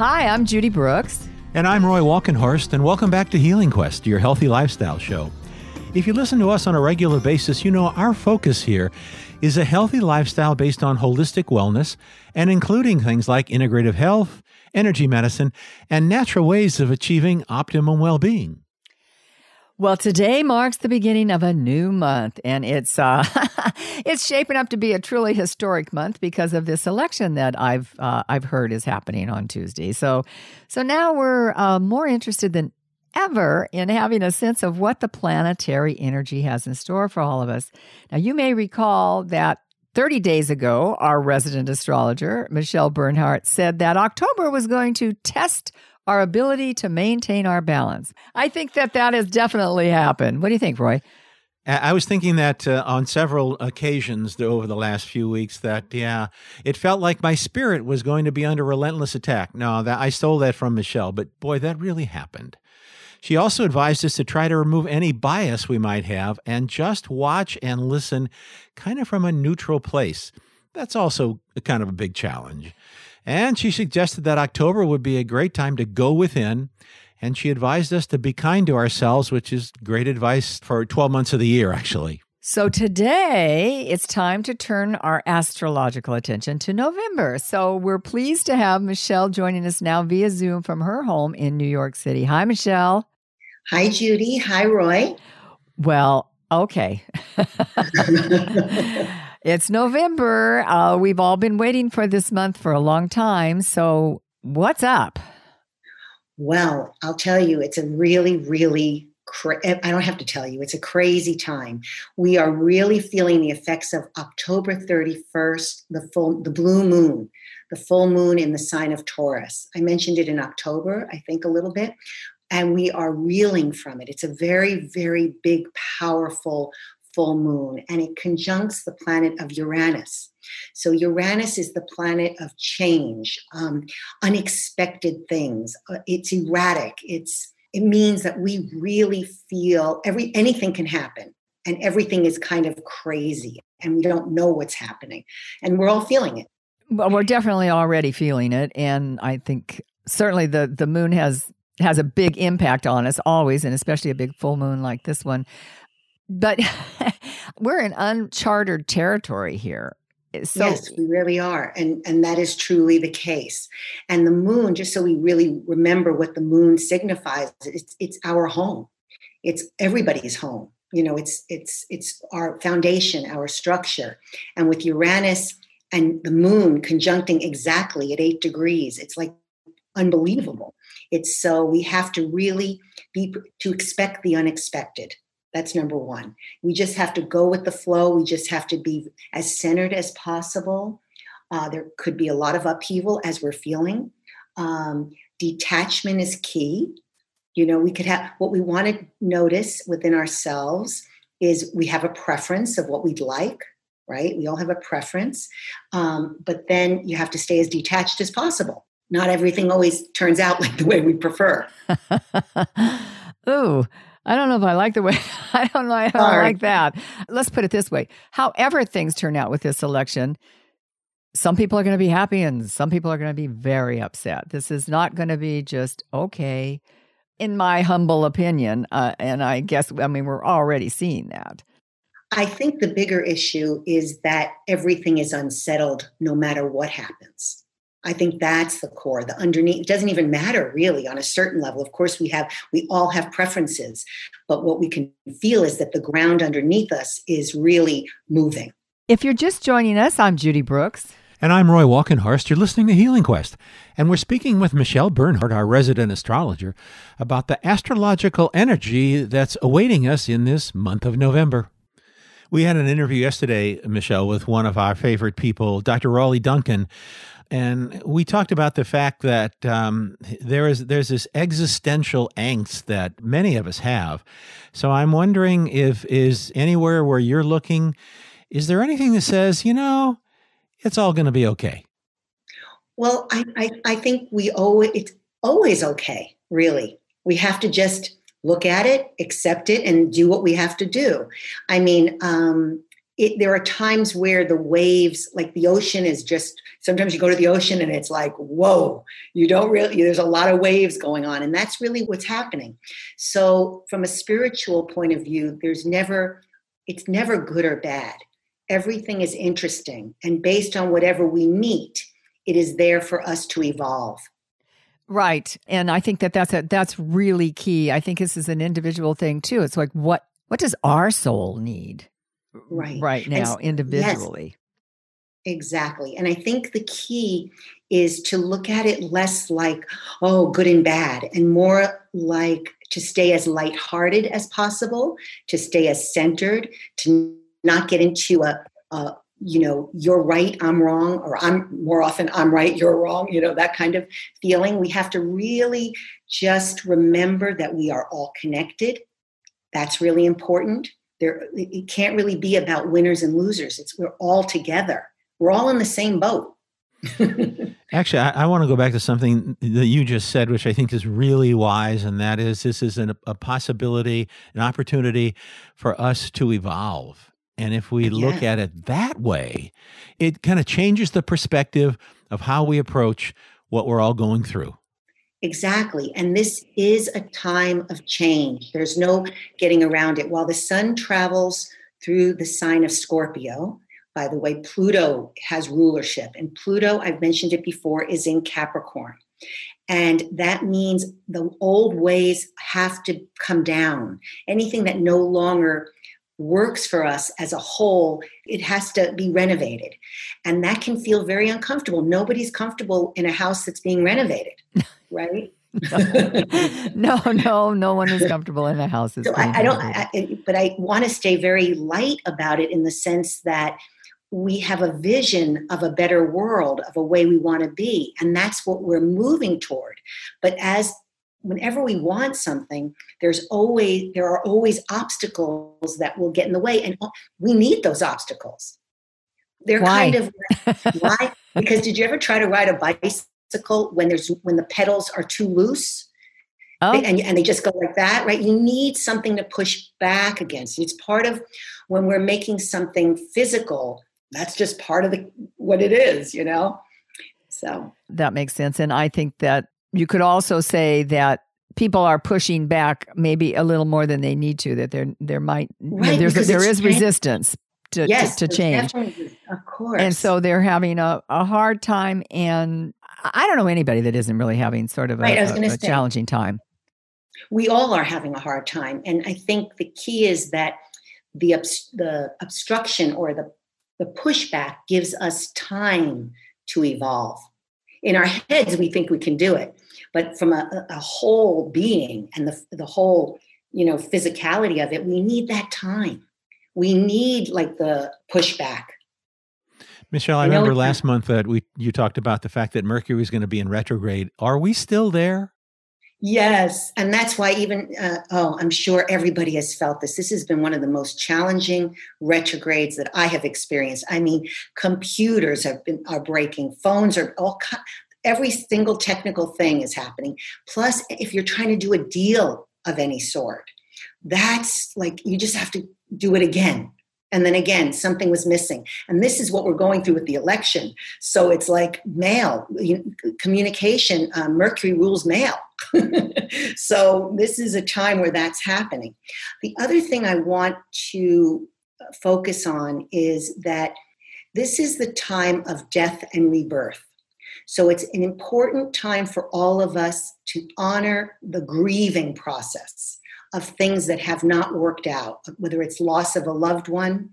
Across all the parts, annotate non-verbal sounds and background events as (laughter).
Hi, I'm Judy Brooks. And I'm Roy Walkenhorst, and welcome back to Healing Quest, your healthy lifestyle show. If you listen to us on a regular basis, you know our focus here is a healthy lifestyle based on holistic wellness and including things like integrative health, energy medicine, and natural ways of achieving optimum well being. Well, today marks the beginning of a new month, and it's uh, (laughs) it's shaping up to be a truly historic month because of this election that I've uh, I've heard is happening on Tuesday. So, so now we're uh, more interested than ever in having a sense of what the planetary energy has in store for all of us. Now, you may recall that 30 days ago, our resident astrologer, Michelle Bernhardt, said that October was going to test our ability to maintain our balance. I think that that has definitely happened. What do you think, Roy? I was thinking that uh, on several occasions over the last few weeks that yeah, it felt like my spirit was going to be under relentless attack. No, that I stole that from Michelle, but boy, that really happened. She also advised us to try to remove any bias we might have and just watch and listen kind of from a neutral place. That's also kind of a big challenge. And she suggested that October would be a great time to go within. And she advised us to be kind to ourselves, which is great advice for 12 months of the year, actually. So today it's time to turn our astrological attention to November. So we're pleased to have Michelle joining us now via Zoom from her home in New York City. Hi, Michelle. Hi, Judy. Hi, Roy. Well, okay. (laughs) It's November. Uh, we've all been waiting for this month for a long time. So, what's up? Well, I'll tell you, it's a really, really Cra- eh, I don't have to tell you, it's a crazy time. We are really feeling the effects of October 31st, the full, the blue moon, the full moon in the sign of Taurus. I mentioned it in October, I think a little bit, and we are reeling from it. It's a very, very big, powerful full moon, and it conjuncts the planet of Uranus. So, Uranus is the planet of change, um, unexpected things. Uh, it's erratic. It's it means that we really feel every anything can happen, and everything is kind of crazy, and we don't know what's happening, and we're all feeling it. Well, we're definitely already feeling it, and I think certainly the the moon has has a big impact on us always, and especially a big full moon like this one but (laughs) we're in uncharted territory here. So, yes, we really are, and and that is truly the case. And the moon, just so we really remember what the moon signifies, it's it's our home. It's everybody's home. You know, it's it's it's our foundation, our structure. And with Uranus and the moon conjuncting exactly at eight degrees, it's like unbelievable. It's so we have to really be to expect the unexpected that's number one. We just have to go with the flow. We just have to be as centered as possible. Uh, there could be a lot of upheaval as we're feeling. Um, detachment is key. You know, we could have what we want to notice within ourselves is we have a preference of what we'd like, right? We all have a preference. Um, but then you have to stay as detached as possible. Not everything always turns out (laughs) like the way we prefer. (laughs) Ooh. I don't know if I like the way, (laughs) I don't know I like that. Let's put it this way. However, things turn out with this election, some people are going to be happy and some people are going to be very upset. This is not going to be just okay, in my humble opinion. Uh, and I guess, I mean, we're already seeing that. I think the bigger issue is that everything is unsettled no matter what happens. I think that's the core. The underneath it doesn't even matter really on a certain level. Of course, we have we all have preferences, but what we can feel is that the ground underneath us is really moving. If you're just joining us, I'm Judy Brooks. And I'm Roy Walkenhorst. You're listening to Healing Quest. And we're speaking with Michelle Bernhardt, our resident astrologer, about the astrological energy that's awaiting us in this month of November. We had an interview yesterday, Michelle, with one of our favorite people, Dr. Raleigh Duncan, and we talked about the fact that um, there is there's this existential angst that many of us have. So I'm wondering if is anywhere where you're looking, is there anything that says, you know, it's all going to be okay? Well, I, I, I think we owe it's always okay, really. We have to just look at it, accept it, and do what we have to do. I mean, um, it, there are times where the waves, like the ocean, is just sometimes you go to the ocean and it's like, whoa, you don't really, there's a lot of waves going on. And that's really what's happening. So, from a spiritual point of view, there's never, it's never good or bad. Everything is interesting. And based on whatever we meet, it is there for us to evolve. Right. And I think that that's a, that's really key. I think this is an individual thing too. It's like what what does our soul need? Right right now and, individually. Yes, exactly and i think the key is to look at it less like oh good and bad and more like to stay as lighthearted as possible to stay as centered to not get into a, a you know you're right i'm wrong or i'm more often i'm right you're wrong you know that kind of feeling. We have to really just remember that we are all connected. That's really important there it can't really be about winners and losers it's we're all together we're all in the same boat (laughs) Actually, I, I, want to go back to something that you just said, which I think is really wise, and that is this is an, a possibility, an opportunity for us to evolve. And if we yeah. look at it that way, it kind of changes the perspective of how we approach what we're all going through. Exactly. And this is a time of change. There's no getting around it. While the sun travels through the sign of Scorpio, by the way, Pluto has rulership. And Pluto, I've mentioned it before, is in Capricorn. And that means the old ways have to come down. Anything that no longer works for us as a whole, it has to be renovated. And that can feel very uncomfortable. Nobody's comfortable in a house that's being renovated. (laughs) right? (laughs) no, no, no one is comfortable in a house. So I, I, don't, I, but I want to stay very light about it in the sense that we have a vision of a better world, of a way we want to be, and that's what we're moving toward. But as whenever we want something, there's always there are always obstacles that will get in the way, and we need those obstacles. They're why? kind of why? Because did you ever try to ride a bicycle? When there's when the pedals are too loose. Oh. and, and they just go like that right? You need something to push back against. It's part of when we're making something physical that's just part of the what it is you know? So. That makes sense. And i think that you could also say that people are pushing back maybe a little more than they need to that there there might right, there's there is resistance to, yes, to, to change. of course. And so they're having a, a hard time and I don't know anybody that isn't really having sort of a, right, a, a challenging time. We all are having a hard time, and I think the key is that the the obstruction or the the pushback gives us time to evolve. In our heads, we think we can do it, but from a, a whole being and the the whole you know physicality of it, we need that time. We need like the pushback Michelle, I remember last month that we you talked about the fact that Mercury is going to be in retrograde. Are we still there? Yes, and that's why even uh, oh, I'm sure everybody has felt this. This has been one of the most challenging retrogrades that I have experienced. I mean, computers have been are breaking, phones are all every single technical thing is happening. Plus, if you're trying to do a deal of any sort, that's like you just have to do it again and then again something was missing. And this is what we're going through with the election. So it's like mail communication um, mercury rules mail. (laughs) So this is a time where that's happening. The other thing i want to focus on is that this is the time of death and rebirth so it's an important time for all of us to honor the grieving process of things that have not worked out, whether it's loss of a loved one,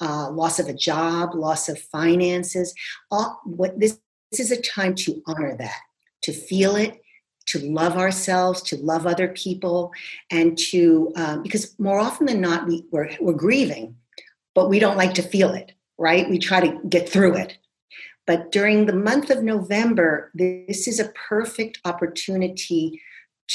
uh, loss of a job, loss of finances. All, what this, this is a time to honor that, to feel it, to love ourselves, to love other people, and to um, because more often than not we, we're, we're grieving, but we don't like to feel it, right? We try to get through it. But during the month of November, this is a perfect opportunity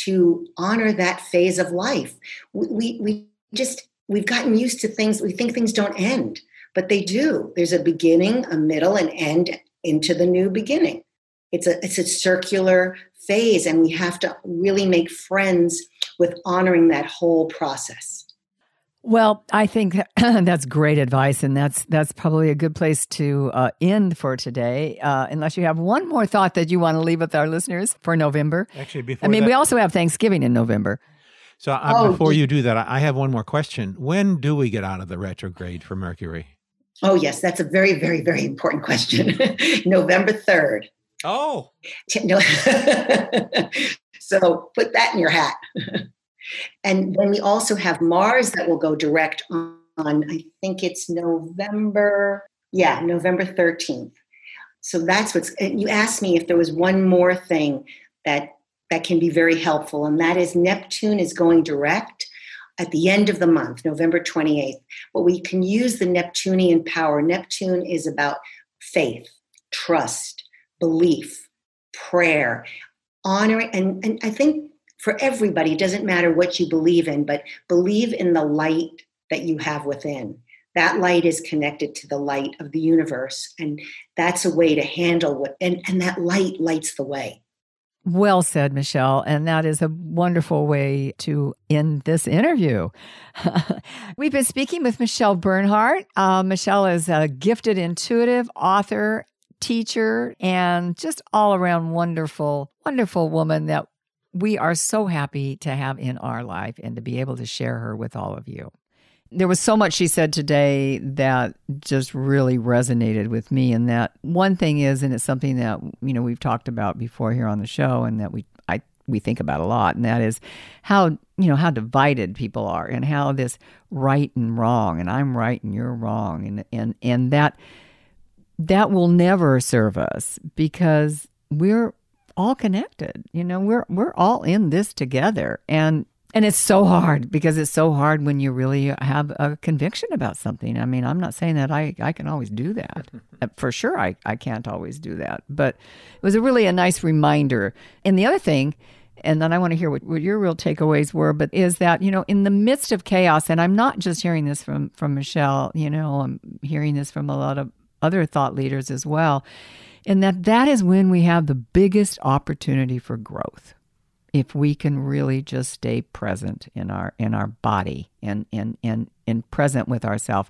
to honor that phase of life. We, we, just, we've gotten used to things, we think things don't end, but they do. There's a beginning, a middle, and end into the new beginning. It's a, it's a circular phase, and we have to really make friends with honoring that whole process. Well, I think (clears throat) that's great advice, and that's that's probably a good place to uh, end for today. Uh, unless you have one more thought that you want to leave with our listeners for November. Actually, before I mean, that, we also have Thanksgiving in November. so uh, Oh, before you do that, I I have one more question. When do we get out of the retrograde for Mercury? Oh, yes, that's a very, very, very important question. (laughs) November 3rd. Oh, T- No. (laughs) so put that in your hat. (laughs) and then we also have Mars that will go direct on, I think it's November, yeah, November 13th. So that's what's, you asked me if there was one more thing that that can be very helpful, and that is Neptune is going direct at the end of the month, November 28th. But we can use the Neptunian power. Neptune is about faith, trust, belief, prayer, honoring, and, and I think for everybody, it doesn't matter what you believe in, but believe in the light that you have within. That light is connected to the light of the universe, and that's a way to handle what, and, and that light lights the way. Well said, Michelle. And that is a wonderful way to end this interview. (laughs) We've been speaking with Michelle Bernhardt. Uh, Michelle is a gifted intuitive author, teacher, and just all around wonderful, wonderful woman that we are so happy to have in our life and to be able to share her with all of you. There was so much she said today that just really resonated with me. And that one thing is, and it's something that you know we've talked about before here on the show, and that we I we think about a lot, and that is how you know how divided people are, and how this right and wrong, and I'm right and you're wrong, and and and that that will never serve us because we're all connected. You know, we're we're all in this together, and and it's so hard because it's so hard when you really have a conviction about something. I mean, I'm not saying that I, I can always do that. (laughs) Uh, For sure, I, I can't always do that. But it was a really a nice reminder. And the other thing, and then I want to hear what, what your real takeaways were, but is that, you know, in the midst of chaos, and I'm not just hearing this from, from Michelle, you know, I'm hearing this from a lot of other thought leaders as well, and that that is when we have the biggest opportunity for growth if we can really just stay present in our in our body and and and and present with ourselves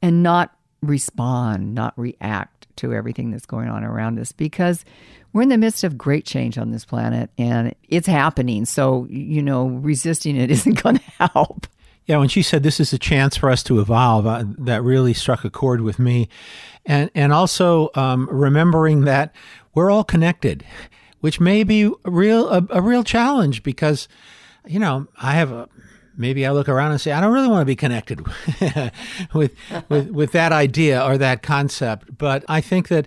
and not respond not react to everything that's going on around us because we're in the midst of great change on this planet and it's happening. So you know resisting it (laughs) isn't going to help Yeah, when she said this is a chance for us to evolve, uh, that really struck a chord with me, and and also um, remembering that we're all connected, which may be a real a, a real challenge because, you know, I have a maybe I look around and say I don't really want to be connected (laughs) with with with that idea or that concept, but I think that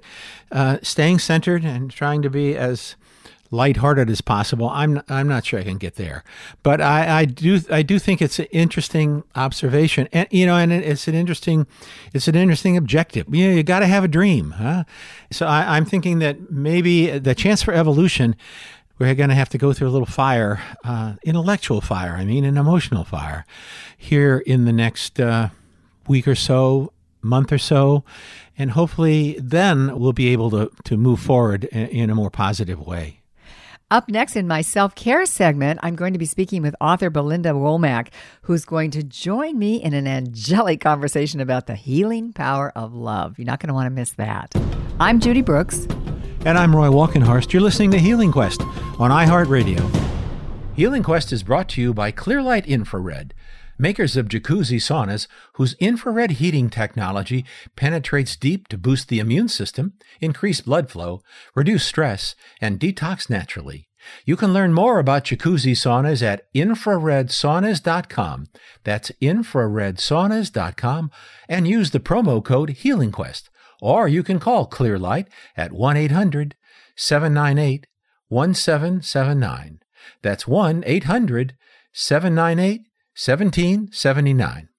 uh, staying centered and trying to be as lighthearted as possible. I'm I'm not sure I can get there, but I, I do I do think it's an interesting observation, and you know, and it's an interesting it's an interesting objective. You know, you got to have a dream, huh? So I, I'm thinking that maybe the chance for evolution. We're going to have to go through a little fire, uh, intellectual fire. I mean, an emotional fire, here in the next uh, week or so, month or so, and hopefully then we'll be able to to move forward in, in a more positive way. Up next in my self care segment, I'm going to be speaking with author Belinda Womack, who's going to join me in an angelic conversation about the healing power of love. You're not going to want to miss that. I'm Judy Brooks. And I'm Roy Walkenhorst. You're listening to Healing Quest on iHeartRadio. Healing Quest is brought to you by Clearlight Infrared, makers of jacuzzi saunas whose infrared heating technology penetrates deep to boost the immune system, increase blood flow, reduce stress, and detox naturally. You can learn more about jacuzzi saunas at infraredsaunas.com. That's infraredsaunas.com and use the promo code HealingQuest. Or you can call Clearlight at 1 800 798 1779. That's 1 800 798 1779.